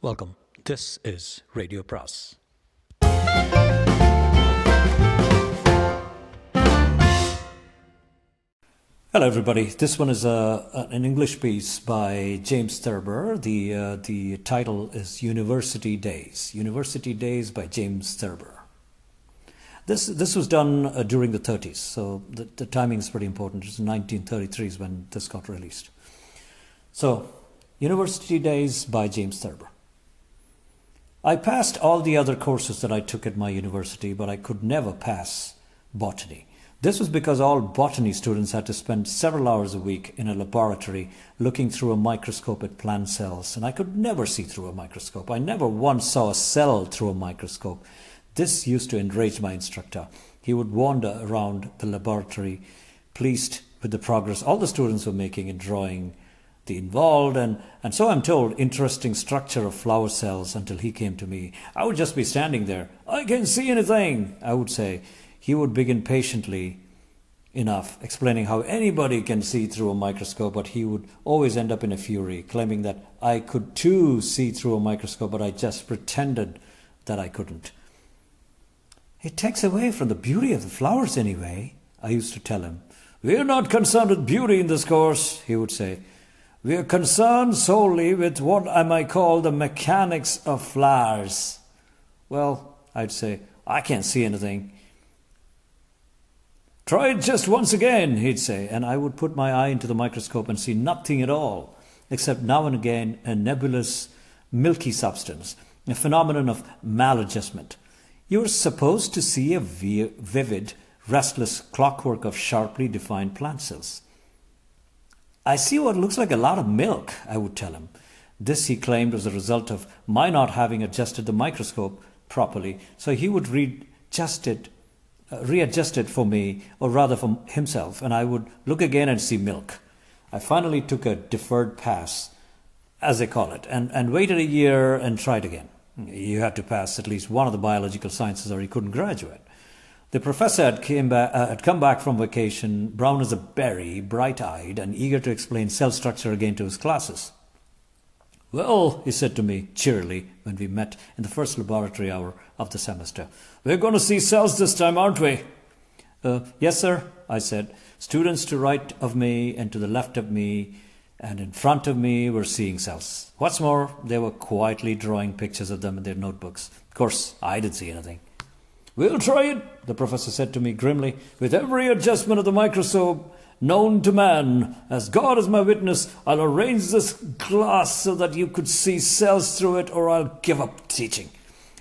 Welcome. This is Radio Pras. Hello, everybody. This one is a, an English piece by James Thurber. The, uh, the title is University Days. University Days by James Thurber. This, this was done uh, during the 30s, so the, the timing is pretty important. It's 1933 is when this got released. So, University Days by James Thurber. I passed all the other courses that I took at my university, but I could never pass botany. This was because all botany students had to spend several hours a week in a laboratory looking through a microscope at plant cells, and I could never see through a microscope. I never once saw a cell through a microscope. This used to enrage my instructor. He would wander around the laboratory, pleased with the progress all the students were making in drawing the involved and, and so I'm told interesting structure of flower cells until he came to me. I would just be standing there. I can't see anything, I would say he would begin patiently enough explaining how anybody can see through a microscope, but he would always end up in a fury, claiming that I could too see through a microscope, but I just pretended that I couldn't. It takes away from the beauty of the flowers anyway, I used to tell him. We're not concerned with beauty in this course, he would say. We are concerned solely with what I might call the mechanics of flowers. Well, I'd say, I can't see anything. Try it just once again, he'd say, and I would put my eye into the microscope and see nothing at all, except now and again a nebulous, milky substance, a phenomenon of maladjustment. You are supposed to see a vivid, restless clockwork of sharply defined plant cells. I see what looks like a lot of milk, I would tell him. This, he claimed, was a result of my not having adjusted the microscope properly, so he would readjust it uh, it for me, or rather for himself, and I would look again and see milk. I finally took a deferred pass, as they call it, and, and waited a year and tried again. You had to pass at least one of the biological sciences or you couldn't graduate. The professor had, came back, uh, had come back from vacation, brown as a berry, bright eyed, and eager to explain cell structure again to his classes. Well, he said to me cheerily when we met in the first laboratory hour of the semester, we're going to see cells this time, aren't we? Uh, yes, sir, I said. Students to right of me and to the left of me and in front of me were seeing cells. What's more, they were quietly drawing pictures of them in their notebooks. Of course, I didn't see anything. We'll try it, the professor said to me grimly. With every adjustment of the microscope, known to man. As God is my witness, I'll arrange this glass so that you could see cells through it, or I'll give up teaching.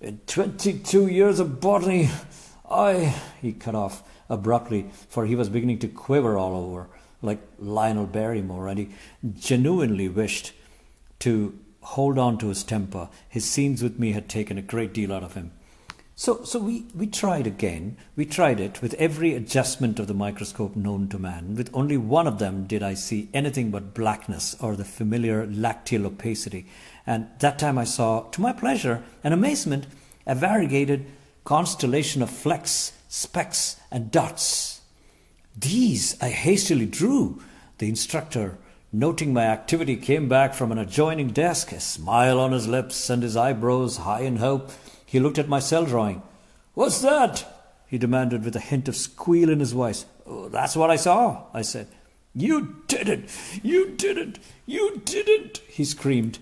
In 22 years of botany, I. He cut off abruptly, for he was beginning to quiver all over, like Lionel Barrymore, and he genuinely wished to hold on to his temper. His scenes with me had taken a great deal out of him. So, so we, we tried again. We tried it with every adjustment of the microscope known to man. With only one of them did I see anything but blackness or the familiar lacteal opacity. And that time I saw, to my pleasure and amazement, a variegated constellation of flecks, specks, and dots. These I hastily drew. The instructor, noting my activity, came back from an adjoining desk, a smile on his lips and his eyebrows high in hope. He looked at my cell drawing. What's that? he demanded with a hint of squeal in his voice. Oh, that's what I saw, I said. You didn't! You didn't! You didn't! he screamed,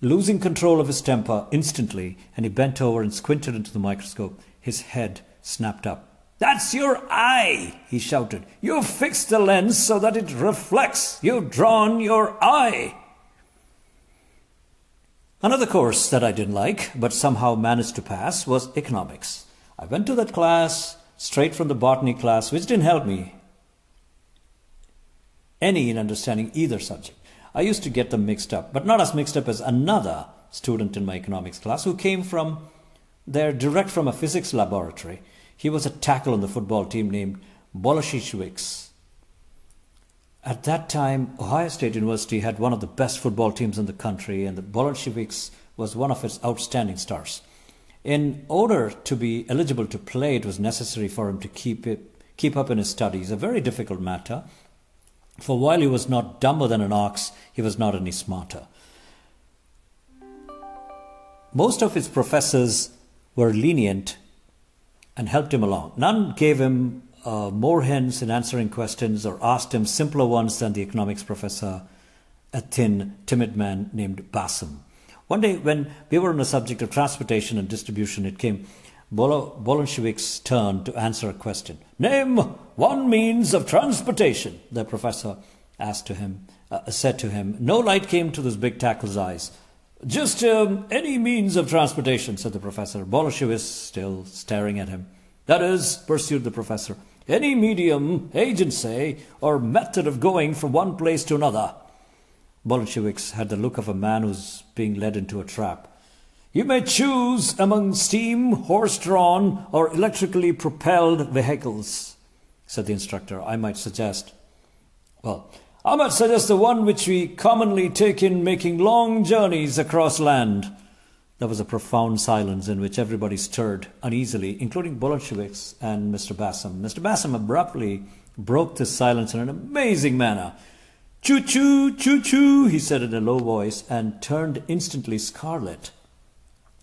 losing control of his temper instantly, and he bent over and squinted into the microscope. His head snapped up. That's your eye, he shouted. You've fixed the lens so that it reflects. You've drawn your eye. Another course that I didn't like, but somehow managed to pass, was economics. I went to that class straight from the botany class, which didn't help me any in understanding either subject. I used to get them mixed up, but not as mixed up as another student in my economics class who came from there direct from a physics laboratory. He was a tackle on the football team named Bolenciecwcz. At that time, Ohio State University had one of the best football teams in the country, and the Bolenciecwcz was one of its outstanding stars. In order to be eligible to play, it was necessary for him to keep, it, keep up in his studies, a very difficult matter, for while he was not dumber than an ox, he was not any smarter. most of his professors were lenient and helped him along. None gave him uh, more hints in answering questions or asked him simpler ones than the economics professor, a thin, timid man named Bassum. One day, when we were on the subject of transportation and distribution, it came Bolenciecwcz's turn to answer a question. Name one means of transportation, the professor asked to him, uh, said to him. No light came to this big tackle's eyes. Just um, any means of transportation, said the professor. Bolenciecwcz still staring at him. That is, pursued the professor, any medium, agency, or method of going from one place to another. Bolenciecwcz had the look of a man who's being led into a trap. You may choose among steam, horse drawn, or electrically propelled vehicles, said the instructor. I might suggest. Well, I might suggest the one which we commonly take in making long journeys across land. There was a profound silence in which everybody stirred uneasily, including Bolenciecwcz and Mr. Bassum. Mr. Bassum abruptly broke this silence in an amazing manner. Choo choo, choo choo, he said in a low voice and turned instantly scarlet.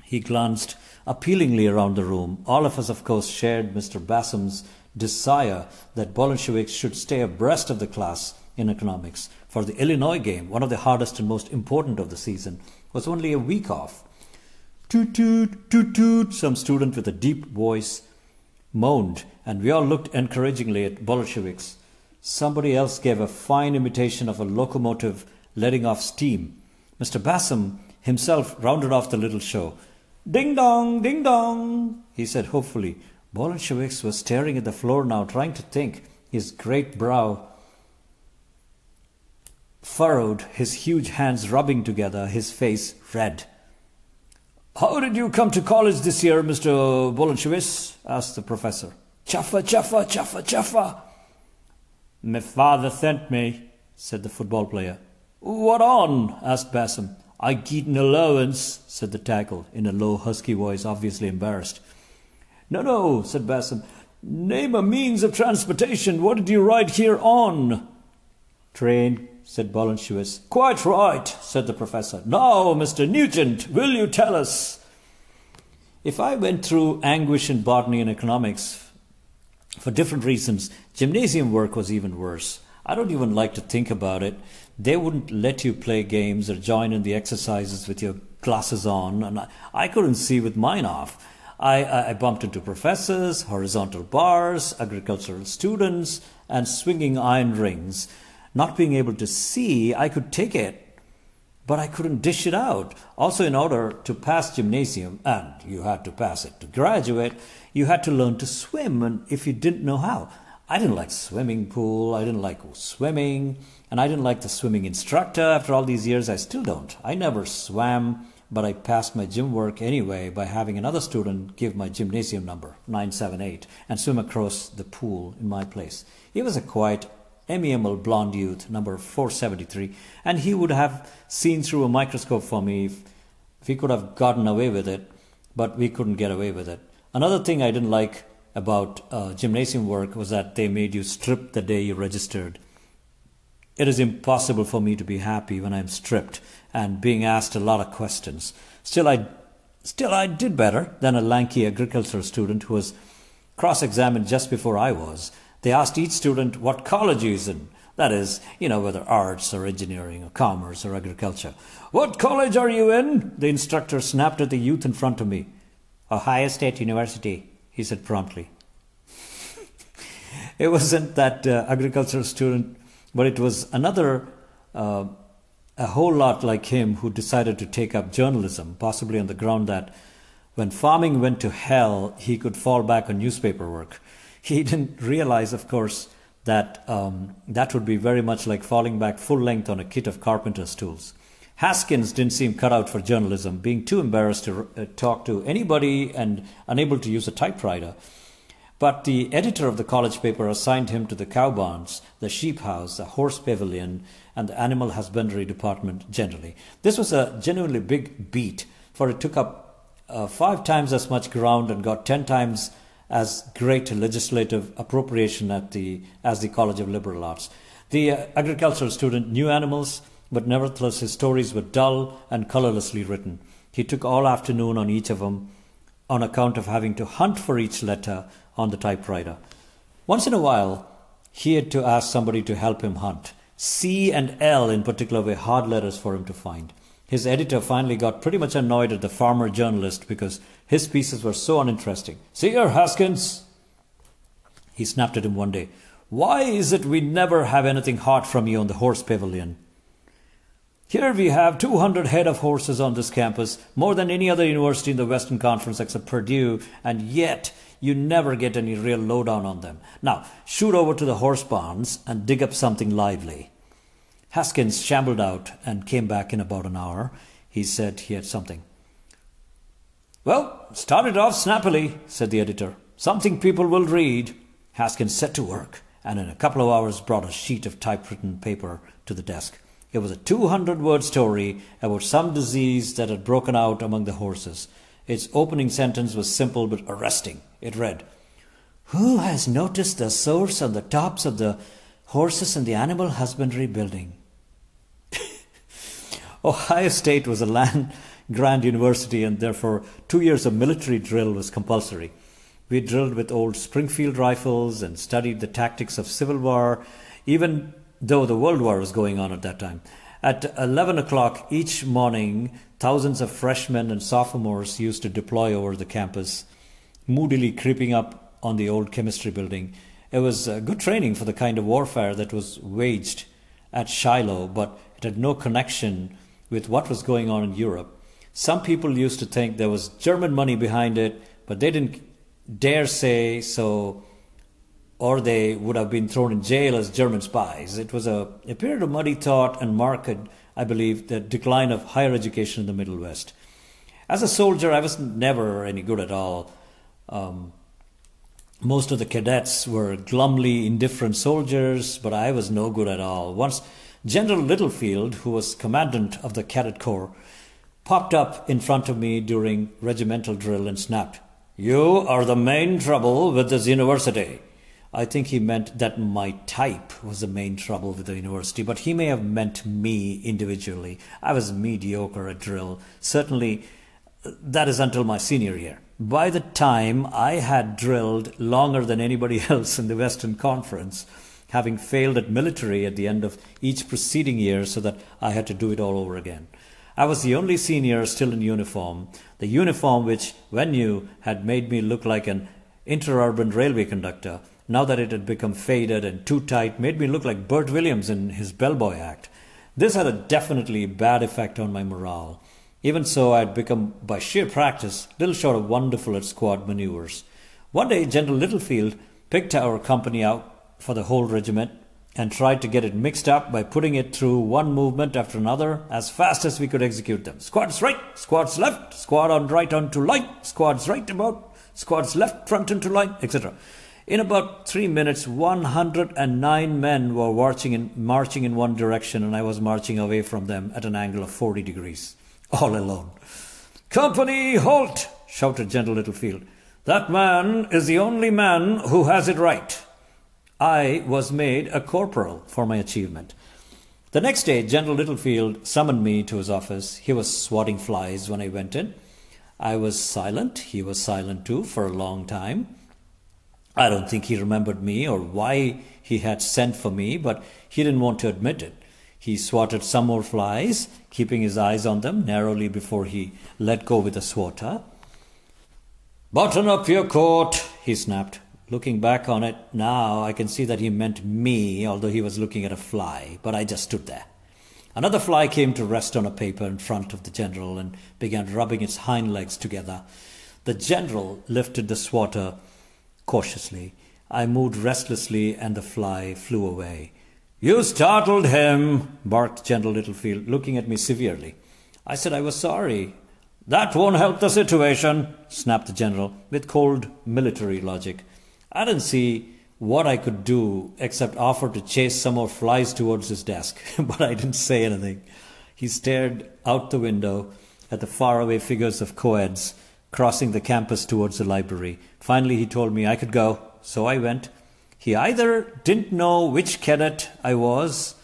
He glanced appealingly around the room. All of us, of course, shared Mr. Bassum's desire that Bolenciecwcz should stay abreast of the class in economics. For the Illinois game, one of the hardest and most important of the season, was only a week off. Toot toot, toot toot, some student with a deep voice moaned, and we all looked encouragingly at Bolenciecwcz. Somebody else gave a fine imitation of a locomotive letting off steam. Mr. Bassum himself rounded off the little show. Ding dong, ding dong, he said hopefully. Bolenciecwcz was staring at the floor now, trying to think, his great brow furrowed, his huge hands rubbing together, his face red. How did you come to college this year, Mr. Bolenciecwcz? asked the professor. Chaffa, chaffa, chaffa, chaffa. My father sent me, said the football player. What on? asked Bassum. I get an allowance, said the tackle, in a low, husky voice, obviously embarrassed. No, no, said Bassum. Name a means of transportation. What did you ride here on? Train, said Bolenciecwcz. Quite right, said the professor. Now, Mr. Nugent, will you tell us? If I went through anguish in botany and economics for different reasons, gymnasium work was even worse. I don't even like to think about it. They wouldn't let you play games or join in the exercises with your glasses on, and I, I couldn't see with mine off. I, I bumped into professors, horizontal bars, agricultural students, and swinging iron rings not being able to see, I could take it, but I couldn't dish it out. Also, in order to pass gymnasium, and you had to pass it to graduate, you had to learn to swim, and if you didn't know how, I didn't like swimming pool, I didn't like swimming, and I didn't like the swimming instructor. After all these years, I still don't. I never swam, but I passed my gym work anyway by having another student give my gymnasium number, 978, and swim across the pool in my place. It was a quite amiable blonde youth, number 473, and he would have seen through a microscope for me if, if he could have gotten away with it, but we couldn't get away with it. Another thing I didn't like about uh, gymnasium work was that they made you strip the day you registered. It is impossible for me to be happy when I'm stripped and being asked a lot of questions. Still, I, still I did better than a lanky agricultural student who was cross-examined just before I was. They asked each student what college he's in. That is, you know, whether arts or engineering or commerce or agriculture. What college are you in? The instructor snapped at the youth in front of me. Ohio State University, he said promptly. it wasn't that uh, agricultural student, but it was another, uh, a whole lot like him who decided to take up journalism, possibly on the ground that when farming went to hell, he could fall back on newspaper work. He didn't realize, of course, that um, that would be very much like falling back full length on a kit of carpenter's tools. Haskins didn't seem cut out for journalism, being too embarrassed to uh, talk to anybody and unable to use a typewriter. But the editor of the college paper assigned him to the cow barns, the sheep house, the horse pavilion, and the animal husbandry department generally. This was a genuinely big beat, for it took up uh, five times as much ground and got ten times as great legislative appropriation at the, as the College of Liberal Arts. The uh, agricultural student knew animals, but nevertheless his stories were dull and colorlessly written. He took all afternoon on each of them on account of having to hunt for each letter on the typewriter. Once in a while, he had to ask somebody to help him hunt. C and L, in particular, were hard letters for him to find. His editor finally got pretty much annoyed at the farmer journalist because his pieces were so uninteresting. See here, Haskins, he snapped at him one day. Why is it we never have anything hot from you on the horse pavilion? Here we have 200 head of horses on this campus, more than any other university in the Western Conference except Purdue, and yet you never get any real lowdown on them. Now, shoot over to the horse barns and dig up something lively. Haskins shambled out and came back in about an hour. He said he had something. Well, started off snappily, said the editor. Something people will read. Haskins set to work and in a couple of hours brought a sheet of typewritten paper to the desk. It was a 200 word story about some disease that had broken out among the horses. Its opening sentence was simple but arresting. It read, Who has noticed the sores on the tops of the horses in the animal husbandry building? Ohio State was a land grant university, and therefore two years of military drill was compulsory. We drilled with old Springfield rifles and studied the tactics of Civil War, even though the World War was going on at that time. At 11 o'clock each morning, thousands of freshmen and sophomores used to deploy over the campus, moodily creeping up on the old chemistry building. It was uh, good training for the kind of warfare that was waged at Shiloh, but it had no connection with what was going on in Europe. Some people used to think there was German money behind it, but they didn't dare say so, or they would have been thrown in jail as German spies. It was a, a period of muddy thought and marked, I believe, the decline of higher education in the Middle West. As a soldier, I was never any good at all. Um, most of the cadets were glumly indifferent soldiers, but I was no good at all. Once General Littlefield, who was commandant of the Cadet Corps, popped up in front of me during regimental drill and snapped, You are the main trouble with this university. I think he meant that my type was the main trouble with the university, but he may have meant me individually. I was mediocre at drill. Certainly, that is until my senior year. By the time I had drilled longer than anybody else in the Western Conference, having failed at military at the end of each preceding year so that I had to do it all over again. I was the only senior still in uniform, the uniform which, when new, had made me look like an interurban railway conductor. Now that it had become faded and too tight, made me look like Bert Williams in his bellboy act. This had a definitely bad effect on my morale. Even so, I had become, by sheer practice, little short of wonderful at squad maneuvers. One day, General Littlefield picked our company out for the whole regiment and tried to get it mixed up by putting it through one movement after another as fast as we could execute them. Squads right, squads left, squad on right onto line, squads right about, squads left front into line, etc. In about three minutes, 109 men were marching in, marching in one direction, and I was marching away from them at an angle of 40 degrees, all alone. Company, halt! shouted General Littlefield. That man is the only man who has it right. I was made a corporal for my achievement. The next day, General Littlefield summoned me to his office. He was swatting flies when I went in. I was silent. He was silent too for a long time. I don't think he remembered me or why he had sent for me, but he didn't want to admit it. He swatted some more flies, keeping his eyes on them narrowly before he let go with the swatter. Button up your coat, he snapped. Looking back on it now, I can see that he meant me, although he was looking at a fly, but I just stood there. Another fly came to rest on a paper in front of the general and began rubbing its hind legs together. The general lifted the swatter cautiously. I moved restlessly, and the fly flew away. You startled him, barked General Littlefield, looking at me severely. I said I was sorry. That won't help the situation, snapped the general, with cold military logic. I didn't see what I could do except offer to chase some more flies towards his desk, but I didn't say anything. He stared out the window at the faraway figures of coeds crossing the campus towards the library. Finally, he told me I could go, so I went. He either didn't know which cadet I was,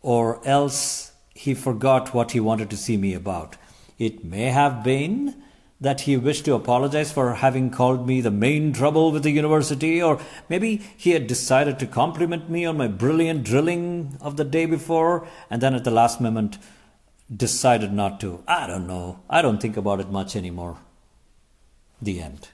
or else he forgot what he wanted to see me about. It may have been that he wished to apologize for having called me the main trouble with the university, or maybe he had decided to compliment me on my brilliant drilling of the day before, and then at the last moment decided not to. I don't know. I don't think about it much anymore. The end.